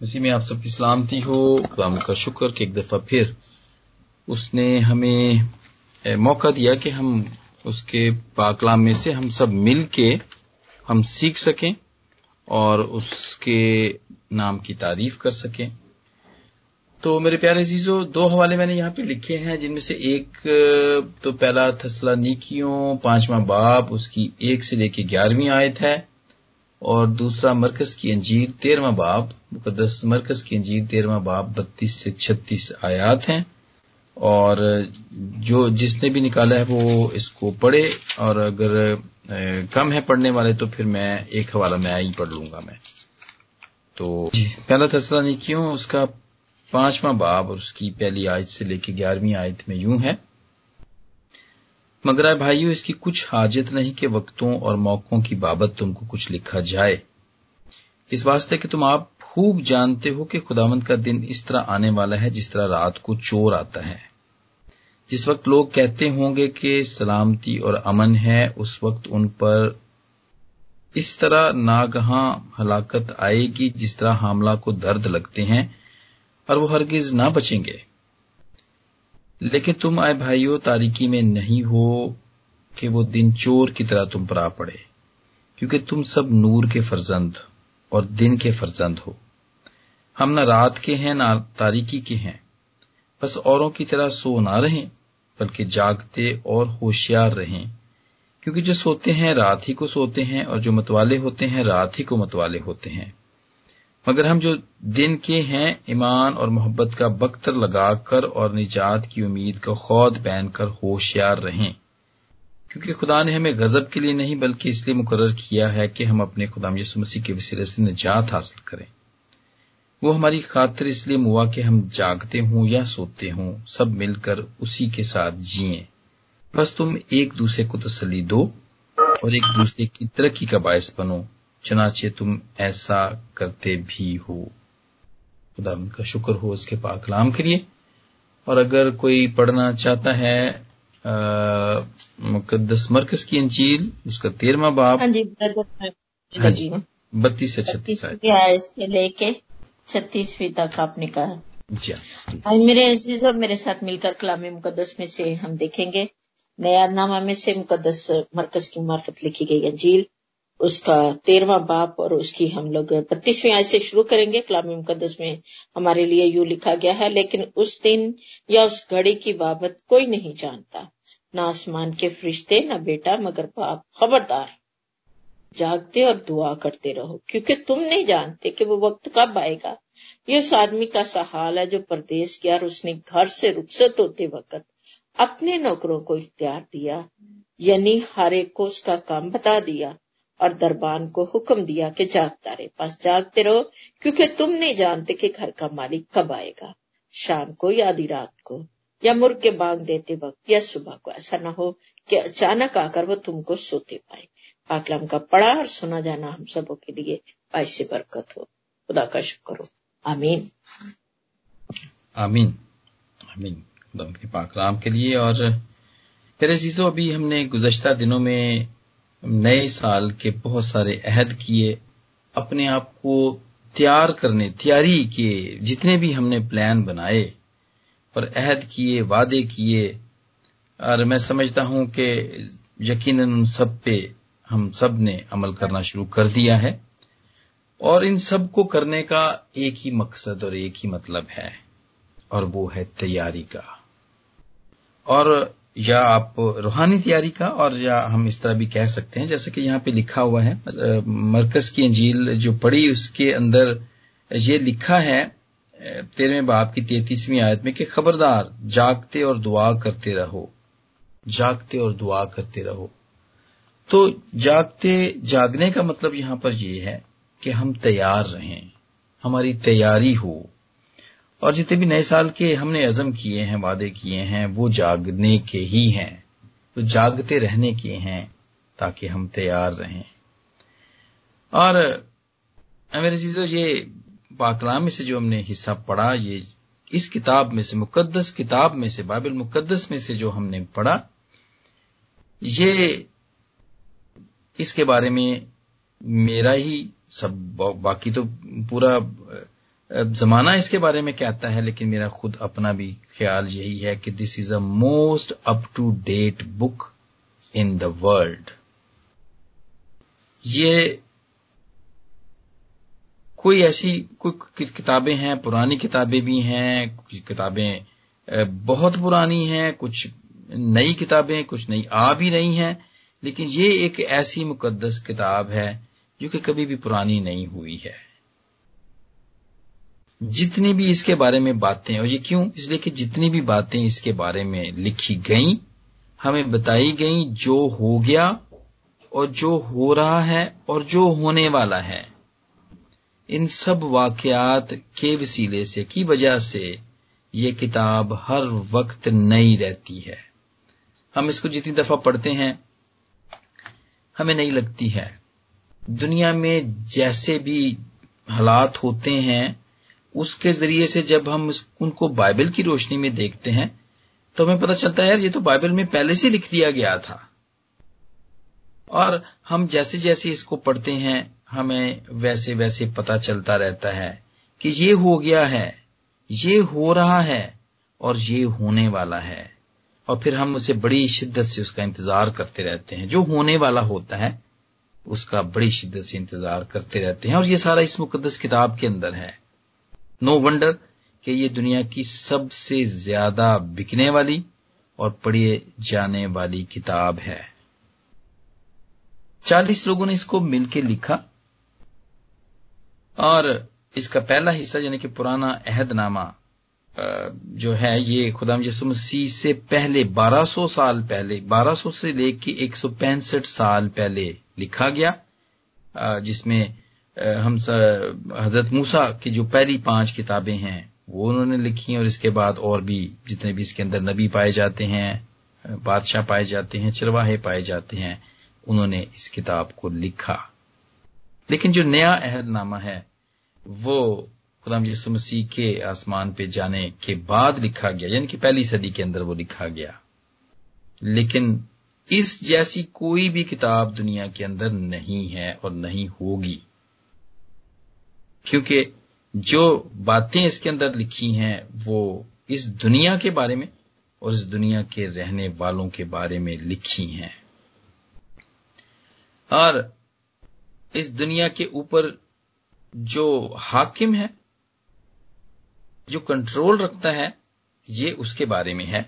اسی میں آپ سب کی سلامتی ہو۔ خدا کا شکر کہ ایک دفعہ پھر اس نے ہمیں موقع دیا کہ ہم اس کے پاکلام میں سے ہم سب مل کے ہم سیکھ سکیں اور اس کے نام کی تعریف کر سکیں۔ تو میرے پیارے عزیزو، دو حوالے میں نے یہاں پہ لکھے ہیں، جن میں سے ایک تو پہلا تھسلا نیکیوں، پانچواں باب اس کی ایک سے لے کے گیارہویں آیت ہے، اور دوسرا مرکز کی انجیر، تیرواں باب مقدس مرکز کی انجیر تیرواں باب بتیس سے چھتیس آیات ہیں اور جو جس نے بھی نکالا ہے وہ اس کو پڑھے اور اگر کم ہے پڑھنے والے تو پھر میں ایک حوالہ میں ہی پڑھ لوں گا میں۔ تو جی۔ پہلا تسلا نہیں کیوں اس کا پانچواں باب اور اس کی پہلی آیت سے لے کے گیارہویں آیت میں یوں ہے۔ مگر بھائیو اس کی کچھ حاجت نہیں کہ وقتوں اور موقعوں کی بابت تم کو کچھ لکھا جائے۔ اس واسطے کہ تم آپ خوب جانتے ہو کہ خداوند کا دن اس طرح آنے والا ہے جس طرح رات کو چور آتا ہے۔ جس وقت لوگ کہتے ہوں گے کہ سلامتی اور امن ہے، اس وقت ان پر اس طرح ناگہاں ہلاکت آئے گی جس طرح حاملہ کو درد لگتے ہیں اور وہ ہرگز نہ بچیں گے۔ لیکن تم آئے بھائیو، تاریکی میں نہیں ہو کہ وہ دن چور کی طرح تم پر آ پڑے، کیونکہ تم سب نور کے فرزند اور دن کے فرزند ہو۔ ہم نہ رات کے ہیں نہ تاریکی کے ہیں۔ بس اوروں کی طرح سو نہ رہیں، بلکہ جاگتے اور ہوشیار رہیں۔ کیونکہ جو سوتے ہیں رات ہی کو سوتے ہیں اور جو متوالے ہوتے ہیں رات ہی کو متوالے ہوتے ہیں۔ مگر ہم جو دن کے ہیں، ایمان اور محبت کا بختر لگا کر اور نجات کی امید کا خود پہن کر ہوشیار رہیں۔ کیونکہ خدا نے ہمیں غزب کے لیے نہیں، بلکہ اس لیے مقرر کیا ہے کہ ہم اپنے خدا یسو مسیح کے وسیلے سے نجات حاصل کریں۔ وہ ہماری خاطر اس لیے موا کہ ہم جاگتے ہوں یا سوتے ہوں سب مل کر اسی کے ساتھ جیئیں بس تم ایک دوسرے کو تسلی دو اور ایک دوسرے کی ترقی کا باعث بنو چنانچہ تم ایسا کرتے بھی ہو۔ خدا کا شکر ہو اس کے پاکلام کے لیے۔ اور اگر کوئی پڑھنا چاہتا ہے مقدس مرکز کی انجیل اس کا تیرواں باپ ہاں جی ہاں جی بتیس سے چھتیس لے کے چھتیسویں تک آپ نے کہا۔ جی۔ آج میرے عزیز اور میرے ساتھ مل کر کلام مقدس میں سے ہم دیکھیں گے۔ نیا نامہ میں سے مقدس مرکز کی معرفت لکھی گئی انجیل اس کا تیرواں باپ اور اس کی ہم لوگ بتیسویں آئے سے شروع کریں گے۔ کلام مقدس میں ہمارے لیے یوں لکھا گیا ہے لیکن اس دن یا اس گھڑی کی بابت کوئی نہیں جانتا۔ نہ آسمان کے فرشتے نہ بیٹا مگر باپ خبردار۔ جاگتے اور دعا کرتے رہو۔ کیونکہ تم نہیں جانتے کہ وہ وقت کب آئے گا۔ یہ اس آدمی کا سا حال ہے جو پردیش کیا اور اس نے گھر سے رخصت ہوتے وقت اپنے نوکروں کو اختیار دیا یعنی ہر ایک کو اس کا کام بتا دیا اور دربان کو حکم دیا کہ جاگتا رہے پاس جاگتے رہو، کیونکہ تم نہیں جانتے کہ گھر کا مالک کب آئے گا۔ شام کو یا آدھی رات کو یا مرغ کے بانگ دیتے وقت یا صبح کو ایسا نہ ہو کہ اچانک آ کر وہ تم کو سوتے پائے۔ پاکلام کا پڑھا اور سنا جانا ہم سبوں کے لیے باعث برکت ہو۔ خدا کا شکر ہو آمین۔ آمین۔ آمین۔ خدا کے پاکلام کے لیے۔ اور پھر عزیزو، ابھی ہم نے گزشتہ دنوں میں نئے سال کے بہت سارے عہد کیے، اپنے آپ کو تیار کرنے، تیاری کیے، جتنے بھی ہم نے پلان بنائے اور عہد کیے، وعدے کیے۔ اور میں سمجھتا ہوں کہ یقیناً ان سب پہ ہم سب نے عمل کرنا شروع کر دیا ہے اور ان سب کو کرنے کا ایک ہی مقصد اور ایک ہی مطلب ہے اور وہ ہے تیاری کا۔ اور یا آپ روحانی تیاری کا اور یا ہم اس طرح بھی کہہ سکتے ہیں، جیسے کہ یہاں پہ لکھا ہوا ہے، مرکز کی انجیل جو پڑھی، اس کے اندر یہ لکھا ہے، تیرہویں باپ کی تینتیسویں آیت میں کہ خبردار، جاگتے اور دعا کرتے رہو۔ جاگتے اور دعا کرتے رہو۔ تو جاگتے، جاگنے کا مطلب یہاں پر یہ ہے کہ ہم تیار رہیں، ہماری تیاری ہو۔ اور جتنے بھی نئے سال کے ہم نے عزم کیے ہیں، وعدے کیے ہیں، وہ جاگنے کے ہی ہیں۔ وہ جاگتے رہنے کے ہیں تاکہ ہم تیار رہیں۔ اور میرے چیزوں یہ پاکلام میں سے جو ہم نے حصہ پڑھا، یہ اس کتاب میں سے، مقدس کتاب میں سے بابل مقدس میں سے جو ہم نے پڑھا، یہ اس کے بارے میں میرا ہی سب باقی تو پورا زمانہ اس کے بارے میں کہتا ہے، لیکن میرا خود اپنا بھی خیال یہی ہے کہ this is a most up to date book in the world یہ کوئی ایسی، کوئی کتابیں ہیں، پرانی کتابیں بھی ہیں، کچھ کتابیں بہت پرانی ہیں، کچھ نئی کتابیں، کچھ نئی آ بھی رہی ہیں لیکن یہ ایک ایسی مقدس کتاب ہے جو کہ کبھی بھی پرانی نہیں ہوئی ہے۔ جتنی بھی اس کے بارے میں باتیں، اور یہ کیوں؟ اس لیے کہ جتنی بھی باتیں اس کے بارے میں لکھی گئیں، ہمیں بتائی گئیں جو ہو گیا اور جو ہو رہا ہے اور جو ہونے والا ہے۔ ان سب واقعات کے وسیلے سے، کی وجہ سے یہ کتاب ہر وقت نئی رہتی ہے۔ ہم اس کو جتنی دفعہ پڑھتے ہیں ہمیں نہیں لگتی ہے۔ دنیا میں جیسے بھی حالات ہوتے ہیں، اس کے ذریعے سے جب ہم ان کو بائبل کی روشنی میں دیکھتے ہیں، تو ہمیں پتہ چلتا ہے، یار یہ تو بائبل میں پہلے سے لکھ دیا گیا تھا۔ اور ہم جیسے جیسے اس کو پڑھتے ہیں، ہمیں ویسے ویسے پتا چلتا رہتا ہے کہ یہ ہو گیا ہے، یہ ہو رہا ہے اور یہ ہونے والا ہے۔ اور پھر ہم اسے بڑی شدت سے اس کا انتظار کرتے رہتے ہیں۔ جو ہونے والا ہوتا ہے، اس کا بڑی شدت سے انتظار کرتے رہتے ہیں۔ اور یہ سارا اس مقدس کتاب کے اندر ہے۔ نو ونڈر کہ یہ دنیا کی سب سے زیادہ بکنے والی اور پڑھے جانے والی کتاب ہے۔ چالیس لوگوں نے اس کو مل کے لکھا۔ اور اس کا پہلا حصہ یعنی کہ پرانا عہد نامہ جو ہے یہ خدا یسو مسیح سے پہلے بارہ سو سال پہلے، بارہ سو سے لے کے ایک سو پینسٹھ سال پہلے لکھا گیا جس میں ہم حضرت موسا کی جو پہلی پانچ کتابیں ہیں، وہ انہوں نے لکھی اور اس کے بعد اور بھی جتنے بھی اس کے اندر نبی پائے جاتے ہیں بادشاہ پائے جاتے ہیں، چرواہے پائے جاتے ہیں، انہوں نے اس کتاب کو لکھا۔ لیکن جو نیا عہد نامہ ہے، وہ خدام یسو مسیح کے آسمان پہ جانے کے بعد لکھا گیا یعنی کہ پہلی صدی کے اندر وہ لکھا گیا۔ لیکن اس جیسی کوئی بھی کتاب دنیا کے اندر نہیں ہے اور نہیں ہوگی۔ کیونکہ جو باتیں اس کے اندر لکھی ہیں، وہ اس دنیا کے بارے میں اور اس دنیا کے رہنے والوں کے بارے میں لکھی ہیں۔ اور اس دنیا کے اوپر جو حاکم ہے جو کنٹرول رکھتا ہے، یہ اس کے بارے میں ہے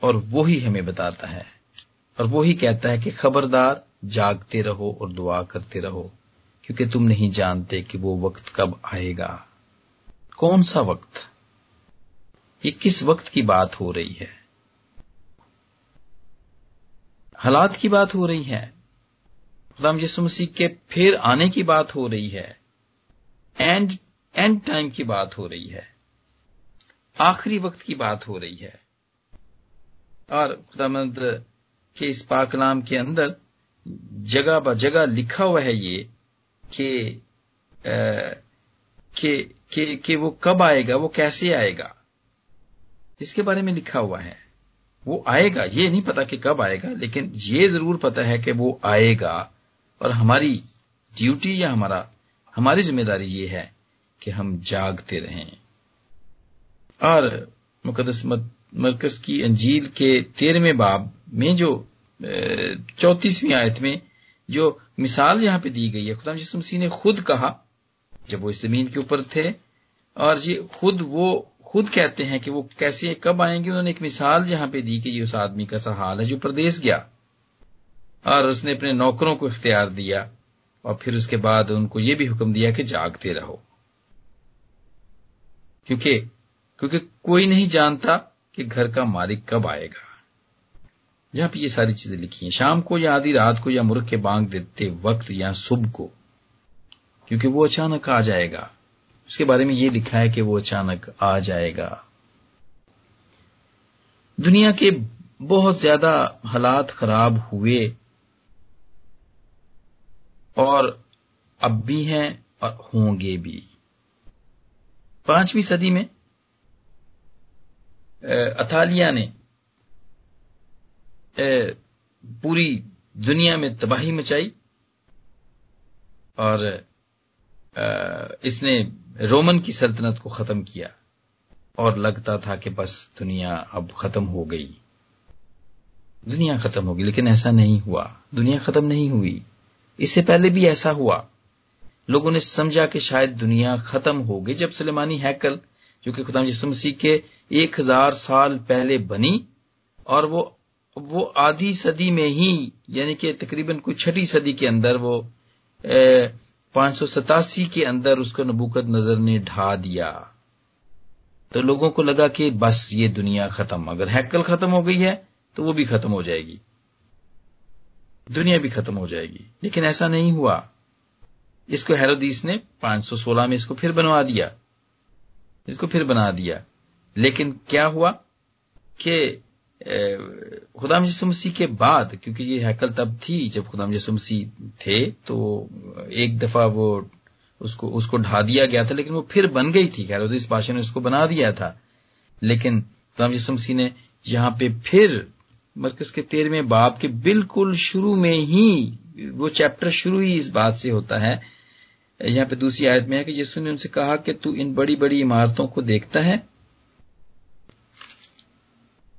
اور وہی ہمیں بتاتا ہے۔ اور وہی کہتا ہے کہ خبردار جاگتے رہو اور دعا کرتے رہو، کیونکہ تم نہیں جانتے کہ وہ وقت کب آئے گا۔ کون سا وقت؟ یہ کس وقت کی بات ہو رہی ہے؟ حالات کی بات ہو رہی ہے۔ خدام یسو مسیح کے پھر آنے کی بات ہو رہی ہے۔ اینڈ اینڈ ٹائم کی بات ہو رہی ہے۔ آخری وقت کی بات ہو رہی ہے۔ اور خدا مند کے اس پاکلام کے اندر جگہ ب جگہ لکھا ہوا ہے یہ کہ کہ, کہ, کہ وہ کب آئے گا وہ کیسے آئے گا۔ اس کے بارے میں لکھا ہوا ہے۔ وہ آئے گا یہ نہیں پتا کہ کب آئے گا لیکن یہ ضرور پتا ہے کہ وہ آئے گا۔ اور ہماری ڈیوٹی یا ہمارا ہماری ذمہ داری یہ ہے کہ ہم جاگتے رہیں۔ اور مقدس مرکز کی انجیل کے تیرہویں باب میں جو چوتیسویں آیت میں جو مثال یہاں پہ دی گئی ہے، خدا جسم مسیح نے خود کہا جب وہ اس زمین کے اوپر تھے، اور یہ خود وہ خود کہتے ہیں کہ وہ کیسے، کب آئیں گے؟ انہوں نے ایک مثال یہاں پہ دی کہ یہ اس آدمی کا سا حال ہے جو پردیس گیا، اور اس نے اپنے نوکروں کو اختیار دیا، اور پھر اس کے بعد ان کو یہ بھی حکم دیا کہ جاگتے رہو۔ کیونکہ کیونکہ کوئی نہیں جانتا کہ گھر کا مالک کب آئے گا۔ یہاں پہ یہ ساری چیزیں لکھی ہیں۔ شام کو یا آدھی رات کو یا مرغ کے بانگ دیتے وقت یا صبح کو، کیونکہ وہ اچانک آ جائے گا۔ اس کے بارے میں یہ لکھا ہے کہ وہ اچانک آ جائے گا۔ دنیا کے بہت زیادہ حالات خراب ہوئے اور اب بھی ہیں اور ہوں گے بھی۔ پانچویں صدی میں اتالیہ نے پوری دنیا میں تباہی مچائی اور اس نے رومن کی سلطنت کو ختم کیا اور لگتا تھا کہ بس دنیا اب ختم ہو گئی۔ دنیا ختم ہوگی، لیکن ایسا نہیں ہوا۔ دنیا ختم نہیں ہوئی۔ اس سے پہلے بھی ایسا ہوا۔ لوگوں نے سمجھا کہ شاید دنیا ختم ہو گئی جب سلیمانی ہیکل جو کہ خدا جسم مسیح کے ایک ہزار سال پہلے بنی اور وہ وہ آدھی صدی میں ہی یعنی کہ تقریباً کوئی چھٹی صدی کے اندر وہ پانچ سو ستاسی کے اندر اس کو نبوکت نظر نے ڈھا دیا۔ تو لوگوں کو لگا کہ بس یہ دنیا ختم، اگر ہیکل ختم ہو گئی ہے تو وہ بھی ختم ہو جائے گی۔ دنیا بھی ختم ہو جائے گی۔ لیکن ایسا نہیں ہوا۔ اس کو حیرودیس نے پانچ سو سولہ میں اس کو پھر بنوا دیا۔ اس کو پھر بنا دیا۔ لیکن کیا ہوا کہ خدا یسو مسیح کے بعد، کیونکہ یہ حیکل تب تھی جب خدا یسو مسیح تھے، تو ایک دفعہ وہ اس کو اس کو ڈھا دیا گیا تھا، لیکن وہ پھر بن گئی تھی۔ خیر، اس بادشاہ نے اس کو بنا دیا تھا۔ لیکن خدا یسو مسیح نے یہاں پہ پھر مرکز کے تیرہویں باپ کے بالکل شروع میں ہی وہ چیپٹر شروع ہی اس بات سے ہوتا ہے یہاں پہ دوسری آیت میں ہے کہ یسو نے ان سے کہا کہ تو ان بڑی بڑی عمارتوں کو دیکھتا ہے۔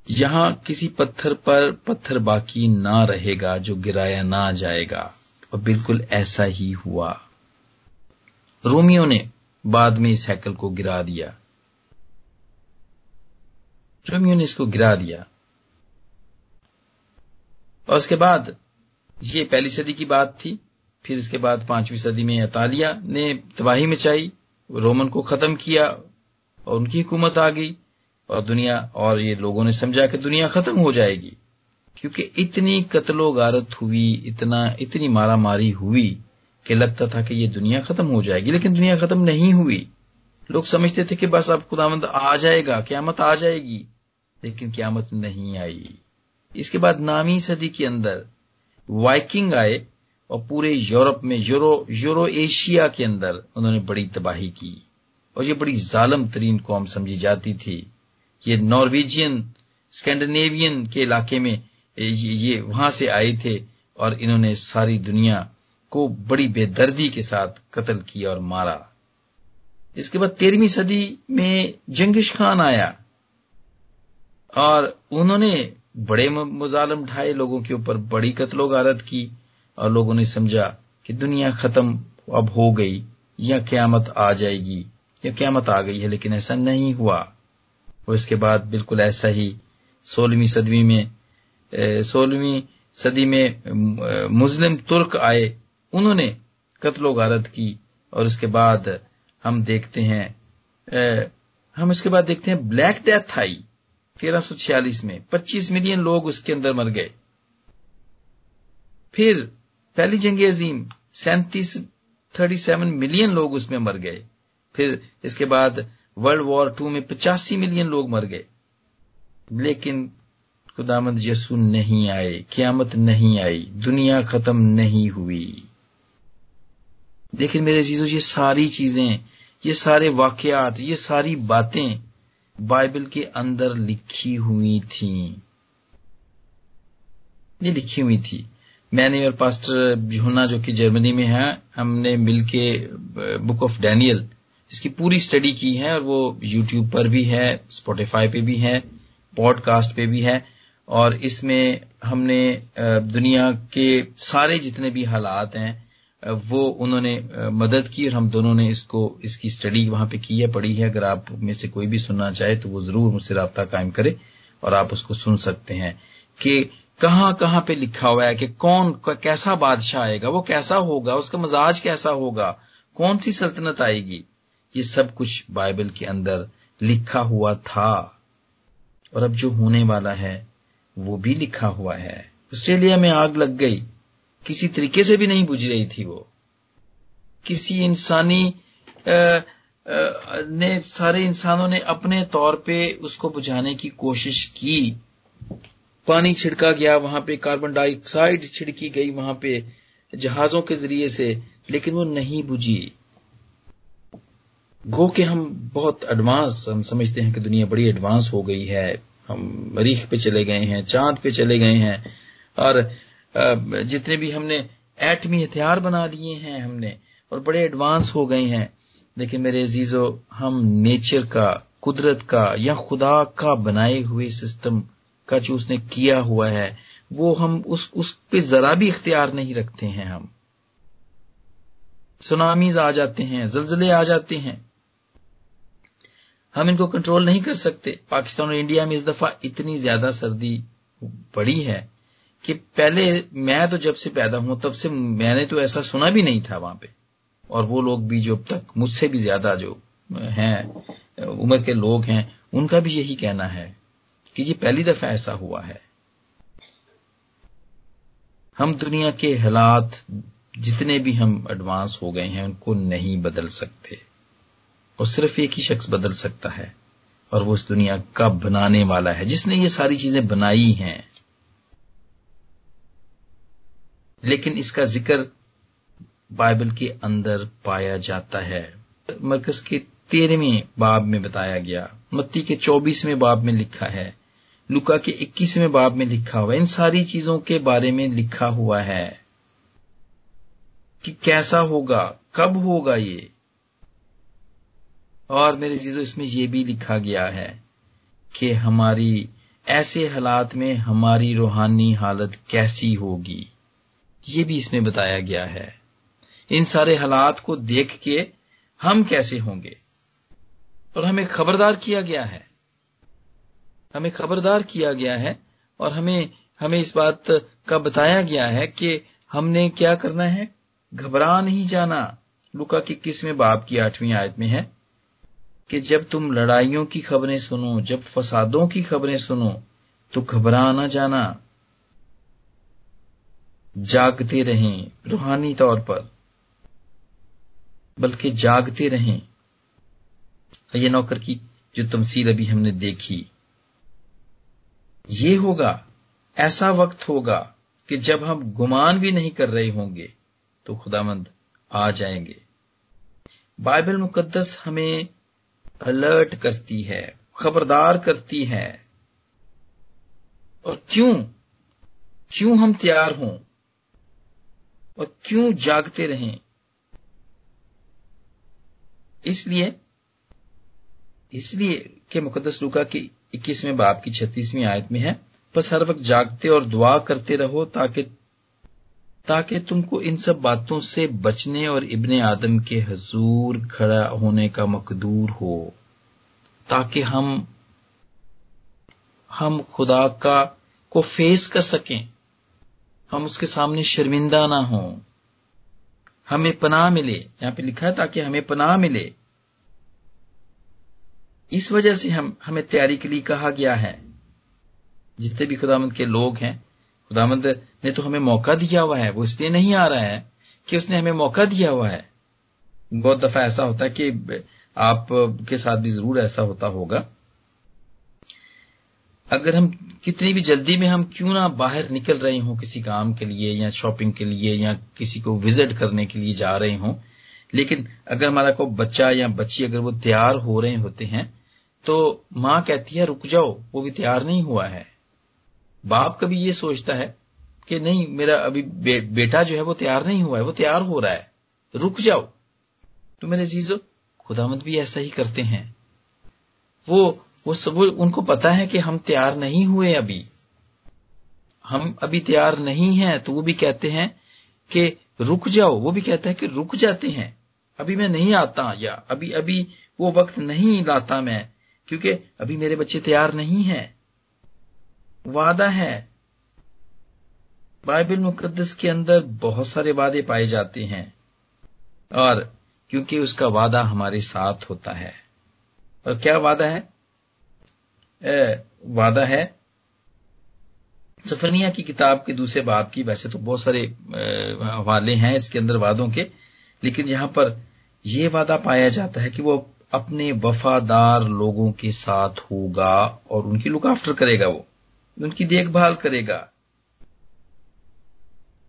یہاں کسی پتھر پر پتھر باقی نہ رہے گا جو گرایا نہ جائے گا، اور بالکل ایسا ہی ہوا۔ رومیو نے بعد میں اس ہیکل کو گرا دیا۔ رومیو نے اس کو گرا دیا۔ اور اس کے بعد یہ پہلی صدی کی بات تھی۔ پھر اس کے بعد پانچویں صدی میں اطالیہ نے تباہی مچائی، رومن کو ختم کیا اور ان کی حکومت آ گئی اور دنیا، اور یہ لوگوں نے سمجھا کہ دنیا ختم ہو جائے گی۔ کیونکہ اتنی قتل و غارت ہوئی، اتنا، اتنی مارا ماری ہوئی کہ لگتا تھا کہ یہ دنیا ختم ہو جائے گی، لیکن دنیا ختم نہیں ہوئی۔ لوگ سمجھتے تھے کہ بس اب خدامند آ جائے گا، قیامت آ جائے گی، لیکن قیامت نہیں آئی۔ اس کے بعد نامی صدی کے اندر وائکنگ آئے۔ اور پورے یورپ میں، یورو یورو ایشیا کے اندر انہوں نے بڑی تباہی کی۔ اور یہ بڑی ظالم ترین قوم سمجھی جاتی تھی۔ یہ نارویجین اسکینڈنیوین کے علاقے میں یہ وہاں سے آئے تھے اور انہوں نے ساری دنیا کو بڑی بے دردی کے ساتھ قتل کیا اور مارا۔ اس کے بعد تیرہویں صدی میں جنگش خان آیا۔ اور انہوں نے بڑے مظالم ڈھائے لوگوں کے اوپر بڑی قتل و غارت کی۔ اور لوگوں نے سمجھا کہ دنیا ختم اب ہو گئی یا قیامت آ جائے گی یا قیامت آ گئی ہے، لیکن ایسا نہیں ہوا۔ وہ اس کے بعد بالکل ایسا ہی سولہویں صدی میں سولہویں صدی میں مسلم ترک آئے، انہوں نے قتل و غارت کی اور اس کے بعد ہم دیکھتے ہیں ہم اس کے بعد دیکھتے ہیں بلیک ڈیتھ آئی تیرہ سو چھیالیس میں، پچیس ملین لوگ اس کے اندر مر گئے۔ پھر پہلی جنگ عظیم، سینتیس، تھرٹی سیون ملین لوگ اس میں مر گئے۔ پھر اس کے بعد ورلڈ وار ٹو میں پچاسی ملین لوگ مر گئے۔ لیکن خدامت یسو نہیں آئے، قیامت نہیں آئی، دنیا ختم نہیں ہوئی۔ لیکن میرے عزیزو، یہ ساری چیزیں، یہ سارے واقعات، یہ ساری باتیں بائبل کے اندر لکھی ہوئی تھیں۔ یہ لکھی ہوئی تھی۔ میں نے اور پاسٹر یونا جو کہ جرمنی میں ہے ہم نے مل کے بک آف ڈینیل اس کی پوری اسٹڈی کی ہے اور وہ یوٹیوب پر بھی ہے اسپوٹیفائی پہ بھی ہے، پوڈ کاسٹ پہ بھی ہے اور اس میں ہم نے دنیا کے سارے جتنے بھی حالات ہیں وہ انہوں نے مدد کی اور ہم دونوں نے اس کو، اس کی اسٹڈی وہاں پہ کی ہے، پڑھی ہے۔ اگر آپ میں سے کوئی بھی سننا چاہے تو وہ ضرور مجھ سے رابطہ قائم کرے اور آپ اس کو سن سکتے ہیں کہ کہاں کہاں پہ لکھا ہوا ہے کہ کون کیسا بادشاہ آئے گا، وہ کیسا ہوگا، اس کا مزاج کیسا ہوگا، کون سی سلطنت آئے گی؟ یہ سب کچھ بائبل کے اندر لکھا ہوا تھا۔ اور اب جو ہونے والا ہے، وہ بھی لکھا ہوا ہے۔ آسٹریلیا میں آگ لگ گئی۔ کسی طریقے سے بھی نہیں بجھ رہی تھی وہ۔ کسی انسانی نے، سارے انسانوں نے اپنے طور پہ اس کو بجھانے کی کوشش کی۔ پانی چھڑکا گیا، وہاں پہ کاربن ڈائی آکسائڈ چھڑکی گئی وہاں پہ جہازوں کے ذریعے سے، لیکن وہ نہیں بجھی۔ گو کہ ہم بہت ایڈوانس ہم سمجھتے ہیں کہ دنیا بڑی ایڈوانس ہو گئی ہے۔ ہم مریخ پہ چلے گئے ہیں، چاند پہ چلے گئے ہیں۔ اور جتنے بھی ہم نے ایٹمی ہتھیار بنا لیے ہیں ہم نے، اور بڑے ایڈوانس ہو گئے ہیں۔ لیکن میرے عزیزو، ہم نیچر کا، قدرت کا یا خدا کا بنائے ہوئے سسٹم کا جو اس نے کیا ہوا ہے، وہ ہم اس اس پہ ذرا بھی اختیار نہیں رکھتے ہیں ہم۔ سونامیز آ جاتے ہیں، زلزلے آ جاتے ہیں۔ ہم ان کو کنٹرول نہیں کر سکتے۔ پاکستان اور انڈیا میں اس دفعہ اتنی زیادہ سردی پڑی ہے کہ پہلے میں تو جب سے پیدا ہوں، تب سے میں نے تو ایسا سنا بھی نہیں تھا وہاں پہ۔ اور وہ لوگ بھی جو اب تک مجھ سے بھی زیادہ جو ہیں، عمر کے لوگ ہیں، ان کا بھی یہی کہنا ہے۔ کہ یہ پہلی دفعہ ایسا ہوا ہے۔ ہم دنیا کے حالات جتنے بھی ہم ایڈوانس ہو گئے ہیں، ان کو نہیں بدل سکتے۔ اور صرف ایک ہی شخص بدل سکتا ہے، اور وہ اس دنیا کا بنانے والا ہے۔ جس نے یہ ساری چیزیں بنائی ہیں۔ لیکن اس کا ذکر بائبل کے اندر پایا جاتا ہے۔ مرکز کے تیرہویں باب میں بتایا گیا، متی کے چوبیسویں باب میں لکھا ہے۔ لکا کے اکیسویں باب میں لکھا ہوا ان ساری چیزوں کے بارے میں لکھا ہوا ہے کہ کیسا ہوگا، کب ہوگا یہ؟ اور میرے چیزوں اس میں یہ بھی لکھا گیا ہے کہ ہماری ایسے حالات میں ہماری روحانی حالت کیسی ہوگی۔ یہ بھی اس میں بتایا گیا ہے۔ ان سارے حالات کو دیکھ کے ہم کیسے ہوں گے؟ اور ہمیں خبردار کیا گیا ہے۔ ہمیں خبردار کیا گیا ہے اور ہمیں ہمیں اس بات کا بتایا گیا ہے کہ ہم نے کیا کرنا ہے؟ گھبرا نہیں جانا۔ لکا کی کس میں باپ کی آٹھویں آیت میں ہے؟ کہ جب تم لڑائیوں کی خبریں سنو، جب فسادوں کی خبریں سنو، تو گھبرا نہ جانا۔ جاگتے رہیں روحانی طور پر، بلکہ جاگتے رہیں۔ یہ نوکر کی جو تمثیل ابھی ہم نے دیکھی۔ یہ ہوگا، ایسا وقت ہوگا کہ جب ہم گمان بھی نہیں کر رہے ہوں گے تو خدا مند آ جائیں گے۔ بائبل مقدس ہمیں الرٹ کرتی ہے، خبردار کرتی ہے۔ اور کیوں؟ کیوں ہم تیار ہوں؟ اور کیوں جاگتے رہیں؟ اس لیے اس لیے کہ مقدس لوکا کی اکیسویں باپ کی چھتیسویں آیت میں ہے، بس ہر وقت جاگتے اور دعا کرتے رہو تاکہ تاکہ تم کو ان سب باتوں سے بچنے اور ابن آدم کے حضور کھڑا ہونے کا مقدور ہو۔ تاکہ ہم ہم خدا کا کو فیس کر سکیں۔ ہم اس کے سامنے شرمندہ نہ ہوں۔ ہمیں پناہ ملے۔ یہاں پہ لکھا ہے تاکہ ہمیں پناہ ملے۔ اس وجہ سے ہم ہمیں تیاری کے لیے کہا گیا ہے۔ جتنے بھی خدا مند کے لوگ ہیں خدا مند نے تو ہمیں موقع دیا ہوا ہے۔ وہ اس لیے نہیں آ رہا ہے کہ اس نے ہمیں موقع دیا ہوا ہے۔ بہت دفعہ ایسا ہوتا ہے کہ آپ کے ساتھ بھی ضرور ایسا ہوتا ہوگا۔ اگر ہم کتنی بھی جلدی میں ہم کیوں نہ باہر نکل رہے ہوں کسی کام کے لیے یا شاپنگ کے لیے یا کسی کو وزٹ کرنے کے لیے جا رہے ہوں، لیکن اگر ہمارا کوئی بچہ یا بچی اگر وہ تیار ہو رہے ہوتے ہیں تو ماں کہتی ہے رک جاؤ، وہ بھی تیار نہیں ہوا ہے۔ باپ کبھی یہ سوچتا ہے کہ نہیں، میرا ابھی بیٹا جو ہے وہ تیار نہیں ہوا ہے، وہ تیار ہو رہا ہے۔ رک جاؤ۔ تو میرے چیزوں خدا مت بھی ایسا ہی کرتے ہیں۔ وہ وہ سب ان کو پتا ہے کہ ہم تیار نہیں ہوئے ابھی۔ ہم ابھی تیار نہیں ہیں، تو وہ بھی کہتے ہیں کہ رک جاؤ۔ وہ بھی کہتے ہیں کہ رک جاتے ہیں۔ ابھی میں نہیں آتا یا ابھی ابھی وہ وقت نہیں لاتا میں۔ کیونکہ ابھی میرے بچے تیار نہیں ہیں۔ وعدہ ہے۔ بائبل مقدس کے اندر بہت سارے وعدے پائے جاتے ہیں۔ اور کیونکہ اس کا وعدہ ہمارے ساتھ ہوتا ہے۔ اور کیا وعدہ ہے؟ وعدہ ہے۔ سفرنیا کی کتاب کے دوسرے باب کی، ویسے تو بہت سارے حوالے ہیں اس کے اندر وعدوں کے، لیکن یہاں پر یہ وعدہ پایا جاتا ہے کہ وہ اپنے وفادار لوگوں کے ساتھ ہوگا اور ان کی لک آفٹر کرے گا وہ، ان کی دیکھ بھال کرے گا۔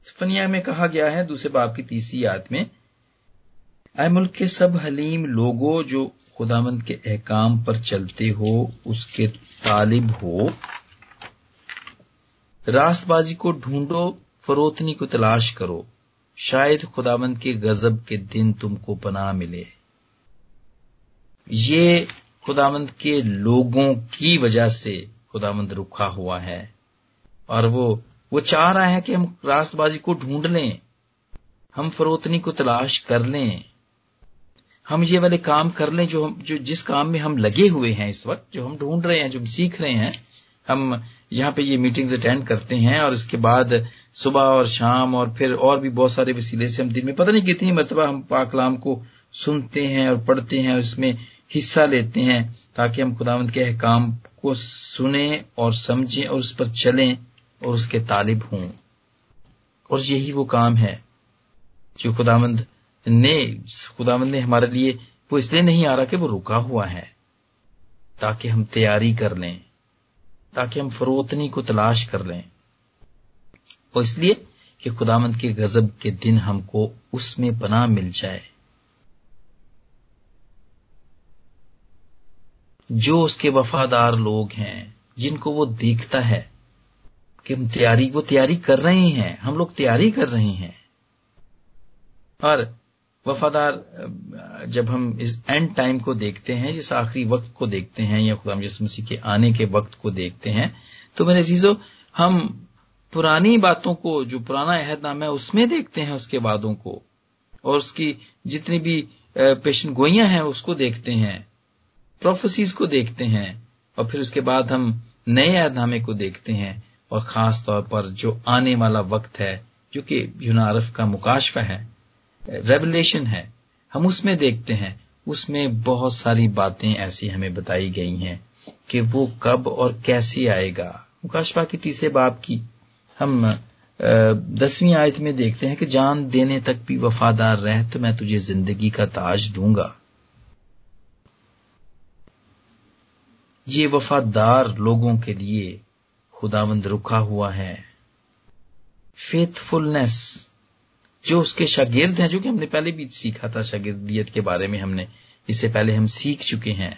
سفنیا میں کہا گیا ہے، دوسرے باپ کی تیسری یاد میں، اے ملک کے سب حلیم لوگوں جو خدا مند کے احکام پر چلتے ہو، اس کے طالب ہو۔ راست بازی کو ڈھونڈو، فروتنی کو تلاش کرو۔ شاید خدا مند کے غزب کے دن تم کو پناہ ملے۔ یہ خداوند کے لوگوں کی وجہ سے خداوند رکھا ہوا ہے۔ اور وہ وہ چاہ رہا ہے کہ ہم راست بازی کو ڈھونڈ لیں، ہم فروتنی کو تلاش کر لیں۔ ہم یہ والے کام کر لیں جو ہم، جو جس کام میں ہم لگے ہوئے ہیں اس وقت، جو ہم ڈھونڈ رہے ہیں، جو ہم سیکھ رہے ہیں۔ ہم یہاں پہ یہ میٹنگز اٹینڈ کرتے ہیں اور اس کے بعد صبح اور شام اور پھر اور بھی بہت سارے وسیلے سے ہم دن میں، پتہ نہیں کتنی مرتبہ ہم پاکلام کو سنتے ہیں اور پڑھتے ہیں اور اس میں حصہ لیتے ہیں تاکہ ہم خداوند کے احکام کو سنیں اور سمجھیں اور اس پر چلیں اور اس کے طالب ہوں۔ اور یہی وہ کام ہے جو خداوند نے خداوند نے ہمارے لیے وہ اس لیے نہیں آ رہا کہ وہ رکا ہوا ہے تاکہ ہم تیاری کر لیں، تاکہ ہم فروتنی کو تلاش کر لیں۔ اور اس لیے کہ خدامند کے غزب کے دن ہم کو اس میں پناہ مل جائے۔ جو اس کے وفادار لوگ ہیں، جن کو وہ دیکھتا ہے کہ ہم تیاری، وہ تیاری کر رہے ہیں، ہم لوگ تیاری کر رہے ہیں۔ اور وفادار، جب ہم اس اینڈ ٹائم کو دیکھتے ہیں، جس آخری وقت کو دیکھتے ہیں، یا خدا مجسم مسیح کے آنے کے وقت کو دیکھتے ہیں، تو میرے چیزوں ہم پرانی باتوں کو، جو پرانا عہد نام ہے، اس میں دیکھتے ہیں اس کے وعدوں کو، اور اس کی جتنی بھی پیشن گوئیاں ہیں، اس کو دیکھتے ہیں۔ پروفیسیز کو دیکھتے ہیں اور پھر اس کے بعد ہم نئے عہد نامے کو دیکھتے ہیں اور خاص طور پر جو آنے والا وقت ہے، جو کہ یونارف کا مکاشفہ ہے ریولیشن ہے، ہم اس میں دیکھتے ہیں۔ اس میں بہت ساری باتیں ایسی ہمیں بتائی گئی ہیں کہ وہ کب اور کیسے آئے گا۔ مکاشفہ کی تیسرے باپ کی ہم دسویں آیت میں دیکھتے ہیں کہ جان دینے تک بھی وفادار رہ تو میں تجھے زندگی کا تاج دوں گا۔ یہ وفادار لوگوں کے لیے خداوند رکا ہوا ہے۔ فیتھ فلنس جو اس کے شاگرد ہیں، جو کہ ہم نے پہلے بھی سیکھا تھا شاگردیت کے بارے میں، ہم نے اس سے پہلے ہم سیکھ چکے ہیں۔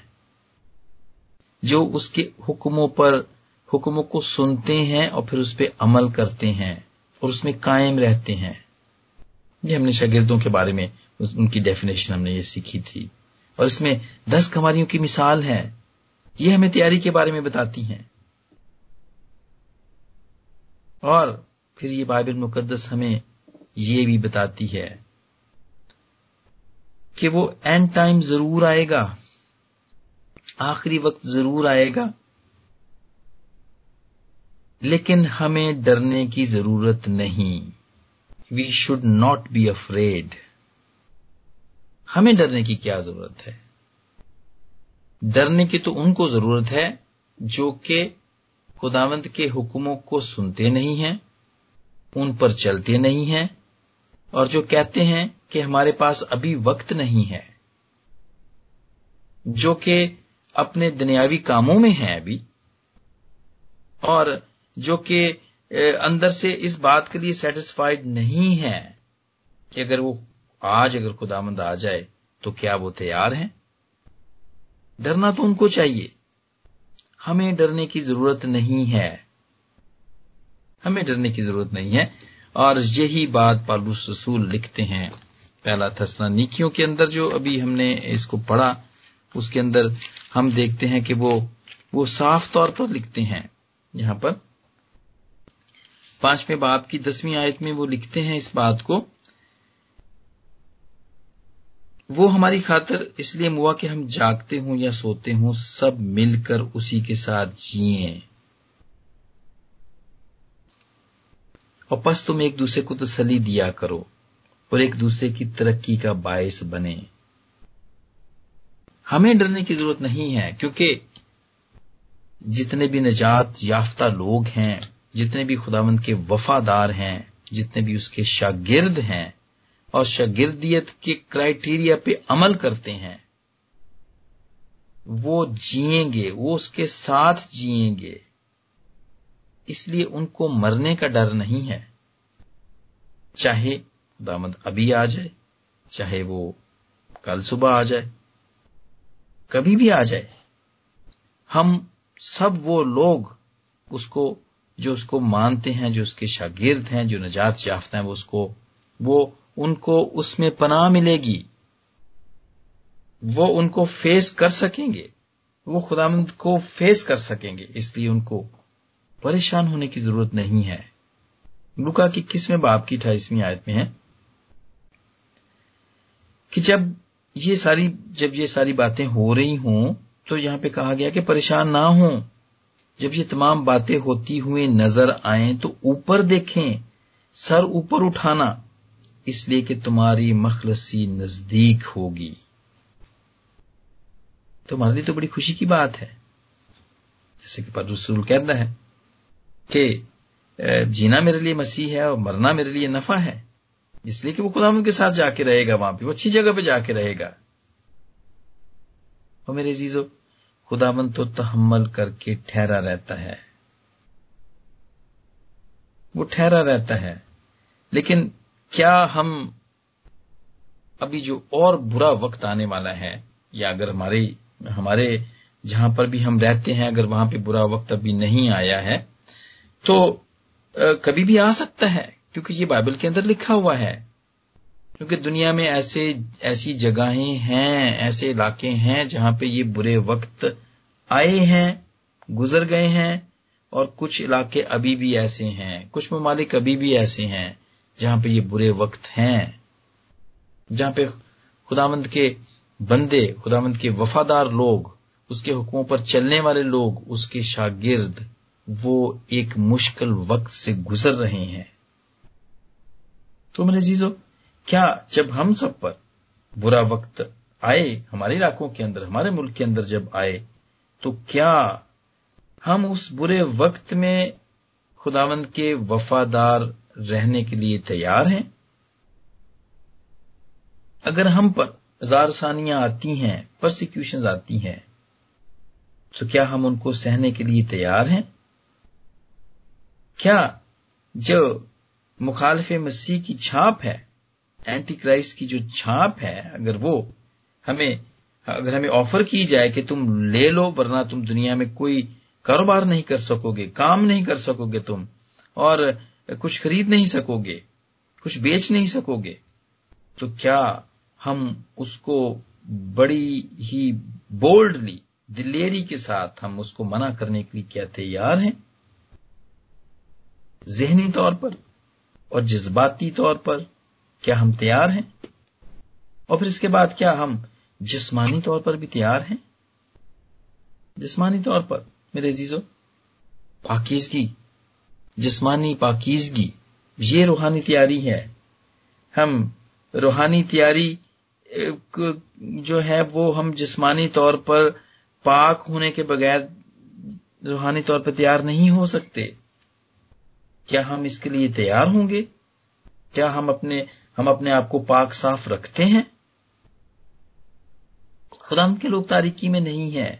جو اس کے حکموں پر، حکموں کو سنتے ہیں اور پھر اس پہ عمل کرتے ہیں اور اس میں قائم رہتے ہیں۔ یہ ہم نے شاگردوں کے بارے میں، ان کی ڈیفینیشن ہم نے یہ سیکھی تھی۔ اور اس میں دس کماریوں کی مثال ہے۔ یہ ہمیں تیاری کے بارے میں بتاتی ہیں۔ اور پھر یہ بائبل مقدس ہمیں یہ بھی بتاتی ہے کہ وہ اینڈ ٹائم ضرور آئے گا، آخری وقت ضرور آئے گا، لیکن ہمیں ڈرنے کی ضرورت نہیں۔ We should not be afraid ہمیں ڈرنے کی کیا ضرورت ہے؟ ڈرنے کی تو ان کو ضرورت ہے جو کہ خداوند کے حکموں کو سنتے نہیں ہیں، ان پر چلتے نہیں ہیں، اور جو کہتے ہیں کہ ہمارے پاس ابھی وقت نہیں ہے، جو کہ اپنے دنیاوی کاموں میں ہیں ابھی، اور جو کہ اندر سے اس بات کے لیے سیٹسفائڈ نہیں ہے کہ اگر وہ آج اگر خدا مند آ جائے تو کیا وہ تیار ہیں؟ ڈرنا تو ان کو چاہیے۔ ہمیں ڈرنے کی ضرورت نہیں ہے۔ ہمیں ڈرنے کی ضرورت نہیں ہے۔ اور یہی بات پالوس رسول لکھتے ہیں۔ پہلا تھسنا نیکیوں کے اندر جو ابھی ہم نے اس کو پڑھا، اس کے اندر ہم دیکھتے ہیں کہ وہ وہ صاف طور پر لکھتے ہیں۔ یہاں پر پانچویں باپ کی دسویں آیت میں وہ لکھتے ہیں اس بات کو۔ وہ ہماری خاطر اس لیے موا کہ ہم جاگتے ہوں یا سوتے ہوں، سب مل کر اسی کے ساتھ جیئیں اور پس تم ایک دوسرے کو تسلی دیا کرو اور ایک دوسرے کی ترقی کا باعث بنے ہمیں ڈرنے کی ضرورت نہیں ہے، کیونکہ جتنے بھی نجات یافتہ لوگ ہیں، جتنے بھی خداوند کے وفادار ہیں، جتنے بھی اس کے شاگرد ہیں اور شاگردیت کے کرائٹیریا پہ عمل کرتے ہیں۔ وہ جیئیں گے، وہ اس کے ساتھ جیئیں گے۔ اس لیے ان کو مرنے کا ڈر نہیں ہے۔ چاہے دامد ابھی آ جائے، چاہے وہ کل صبح آ جائے، کبھی بھی آ جائے۔ ہم سب وہ لوگ، اس کو، جو اس کو مانتے ہیں، جو اس کے شاگرد ہیں، جو نجات یافتہ ہیں، وہ اس کو، وہ ان کو اس میں پناہ ملے گی۔ وہ ان کو فیس کر سکیں گے۔ وہ خدا مند کو فیس کر سکیں گے، اس لیے ان کو پریشان ہونے کی ضرورت نہیں ہے۔ لکا کی کسویں باپ کی اٹھائیسویں آیت میں ہے کہ جب یہ ساری، جب یہ ساری باتیں ہو رہی ہوں تو یہاں پہ کہا گیا کہ پریشان نہ ہوں۔ جب یہ تمام باتیں ہوتی ہوئے نظر آئیں تو اوپر دیکھیں، سر اوپر اٹھانا۔ اس لیے کہ تمہاری مخلصی نزدیک ہوگی۔ تمہارے لیے تو بڑی خوشی کی بات ہے۔ جیسے کہ پر رسول کہتا ہے کہ جینا میرے لیے مسیح ہے اور مرنا میرے لیے نفع ہے۔ اس لیے کہ وہ خدا کے ساتھ جا کے رہے گا وہاں پہ، وہ اچھی جگہ پہ جا کے رہے گا۔ اور میرے عزیزو خدا مند تو تحمل کر کے ٹھہرا رہتا ہے۔ وہ ٹھہرا رہتا ہے۔ لیکن کیا ہم ابھی جو اور برا وقت آنے والا ہے، یا اگر ہمارے ہمارے جہاں پر بھی ہم رہتے ہیں، اگر وہاں پہ برا وقت ابھی نہیں آیا ہے، تو کبھی بھی آ سکتا ہے، کیونکہ یہ بائبل کے اندر لکھا ہوا ہے۔ کیونکہ دنیا میں ایسے، ایسی جگہیں ہیں، ایسے علاقے ہیں جہاں پہ یہ برے وقت آئے ہیں، گزر گئے ہیں، اور کچھ علاقے ابھی بھی ایسے ہیں، کچھ ممالک ابھی بھی ایسے ہیں۔ جہاں پہ یہ برے وقت ہیں، جہاں پہ خدامند کے بندے خدامند کے وفادار لوگ، اس کے حکموں پر چلنے والے لوگ، اس کے شاگرد وہ ایک مشکل وقت سے گزر رہے ہیں۔ تو میرے عزیزو، کیا جب ہم سب پر برا وقت آئے، ہمارے علاقوں کے اندر، ہمارے ملک کے اندر جب آئے، تو کیا ہم اس برے وقت میں خداوند کے وفادار رہنے کے لیے تیار ہیں؟ اگر ہم پر ہزار ثانیاں آتی ہیں پرسیکیوشن آتی ہیں، تو کیا ہم ان کو سہنے کے لیے تیار ہیں؟ کیا جو مخالف مسیح کی چھاپ ہے اینٹی کرائسٹ کی جو چھاپ ہے، اگر وہ ہمیں، اگر ہمیں آفر کی جائے کہ تم لے لو، ورنہ تم دنیا میں کوئی کاروبار نہیں کر سکو گے، کام نہیں کر سکو گے تم، اور کچھ خرید نہیں سکو گے، کچھ بیچ نہیں سکو گے۔ تو کیا ہم اس کو بڑی ہی بولڈلی دلیری کے ساتھ ہم اس کو منع کرنے کے لیے کیا تیار ہیں؟ ذہنی طور پر اور جذباتی طور پر کیا ہم تیار ہیں؟ اور پھر اس کے بعد کیا ہم جسمانی طور پر بھی تیار ہیں؟ جسمانی طور پر میرے عزیزو، پاکیزگی جسمانی پاکیزگی، یہ روحانی تیاری ہے۔ ہم روحانی تیاری جو ہے وہ ہم جسمانی طور پر پاک ہونے کے بغیر روحانی طور پر تیار نہیں ہو سکتے۔ کیا ہم اس کے لیے تیار ہوں گے؟ کیا ہم اپنے ہم اپنے آپ کو پاک صاف رکھتے ہیں؟ خدا کے لوگ تاریکی میں نہیں ہے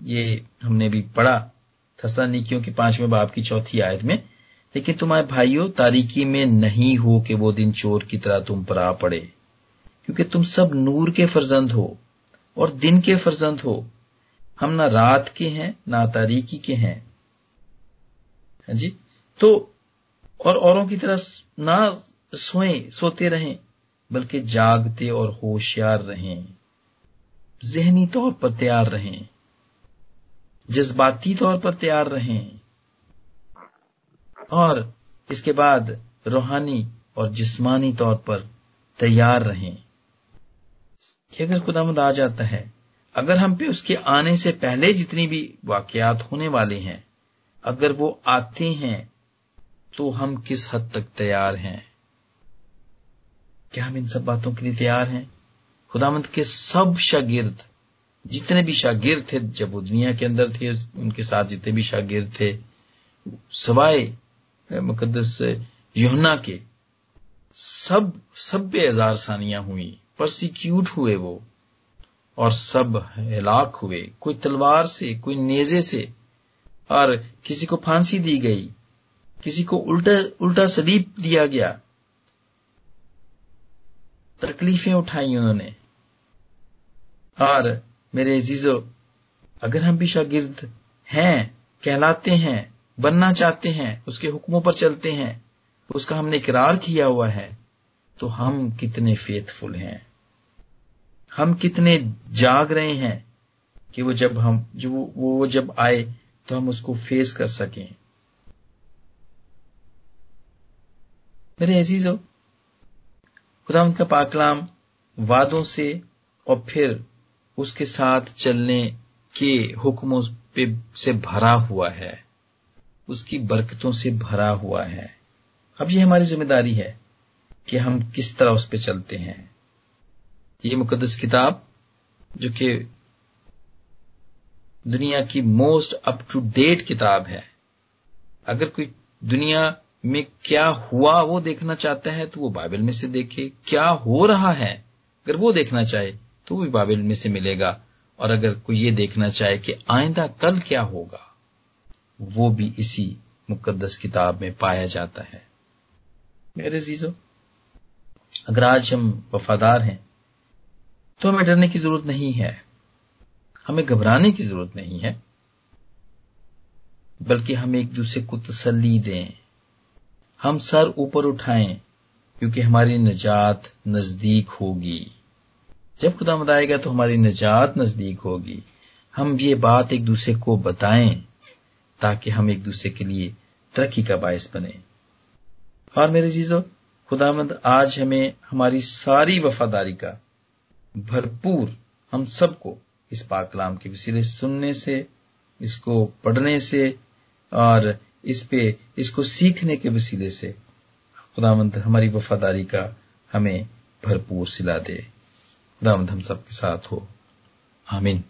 یہ ہم نے بھی پڑھا۔ نیکیوں کے پانچویں باپ کی چوتھی آیت میں، لیکن تمہارے بھائیوں تاریکی میں نہیں ہو کہ وہ دن چور کی طرح تم پر آ پڑے، کیونکہ تم سب نور کے فرزند ہو اور دن کے فرزند ہو۔ ہم نہ رات کے ہیں، نہ تاریکی کے ہیں۔ ہاں جی؟ تو اور اوروں کی طرح نہ سوئیں، سوتے رہیں، بلکہ جاگتے اور ہوشیار رہیں۔ ذہنی طور پر تیار رہیں۔ جذباتی طور پر تیار رہیں۔ اور اس کے بعد روحانی اور جسمانی طور پر تیار رہیں۔ کہ اگر خدا مد آ جاتا ہے، اگر ہم پہ اس کے آنے سے پہلے جتنی بھی واقعات ہونے والے ہیں، اگر وہ آتے ہیں، تو ہم کس حد تک تیار ہیں؟ کیا ہم ان سب باتوں کے لیے تیار ہیں؟ خدا مند کے سب شاگرد جتنے بھی شاگرد تھے، جب وہ دنیا کے اندر تھے، ان کے ساتھ جتنے بھی شاگرد تھے، سوائے مقدس یونا کے، سب سب بے ہزار ثانیاں ہوئی پرسیکیوٹ ہوئے وہ، اور سب ہلاک ہوئے، کوئی تلوار سے، کوئی نیزے سے، اور کسی کو پھانسی دی گئی، کسی کو الٹا الٹا سلیب دیا گیا۔ تکلیفیں اٹھائی انہوں نے۔ اور میرے عزیزو، اگر ہم بھی شاگرد ہیں، کہلاتے ہیں، بننا چاہتے ہیں، اس کے حکموں پر چلتے ہیں، اس کا ہم نے اقرار کیا ہوا ہے، تو ہم کتنے فیتھ فل ہیں۔ ہم کتنے جاگ رہے ہیں کہ وہ جب ہم، جو وہ جب آئے تو ہم اس کو فیس کر سکیں۔ میرے عزیز ہو خدا ان کا پاکلام وادوں سے اور پھر اس کے ساتھ چلنے کے حکموں پہ سے بھرا ہوا ہے۔ اس کی برکتوں سے بھرا ہوا ہے۔ اب یہ ہماری ذمہ داری ہے کہ ہم کس طرح اس پہ چلتے ہیں۔ یہ مقدس کتاب جو کہ دنیا کی موسٹ اپ ٹو ڈیٹ کتاب ہے۔ اگر کوئی دنیا میں کیا ہوا وہ دیکھنا چاہتا ہے تو وہ بائبل میں سے دیکھے۔ کیا ہو رہا ہے؟ اگر وہ دیکھنا چاہے تو بھی بائبل میں سے ملے گا۔ اور اگر کوئی یہ دیکھنا چاہے کہ آئندہ کل کیا ہوگا، وہ بھی اسی مقدس کتاب میں پایا جاتا ہے۔ میرے عزیزو، اگر آج ہم وفادار ہیں، تو ہمیں ڈرنے کی ضرورت نہیں ہے۔ ہمیں گھبرانے کی ضرورت نہیں ہے، بلکہ ہم ایک دوسرے کو تسلی دیں۔ ہم سر اوپر اٹھائیں، کیونکہ ہماری نجات نزدیک ہوگی۔ جب خدا مد آئے گا تو ہماری نجات نزدیک ہوگی۔ ہم یہ بات ایک دوسرے کو بتائیں تاکہ ہم ایک دوسرے کے لیے ترقی کا باعث بنے اور میرے چیزوں خدا مند، آج ہمیں ہماری ساری وفاداری کا بھرپور ہم سب کو اس پاکلام کے وسیلے سننے سے، اس کو پڑھنے سے، اور اس پہ، اس کو سیکھنے کے وسیلے سے خدا مند ہماری وفاداری کا ہمیں بھرپور سلا دے۔ دامد ہم سب کے ساتھ ہو۔ آمین۔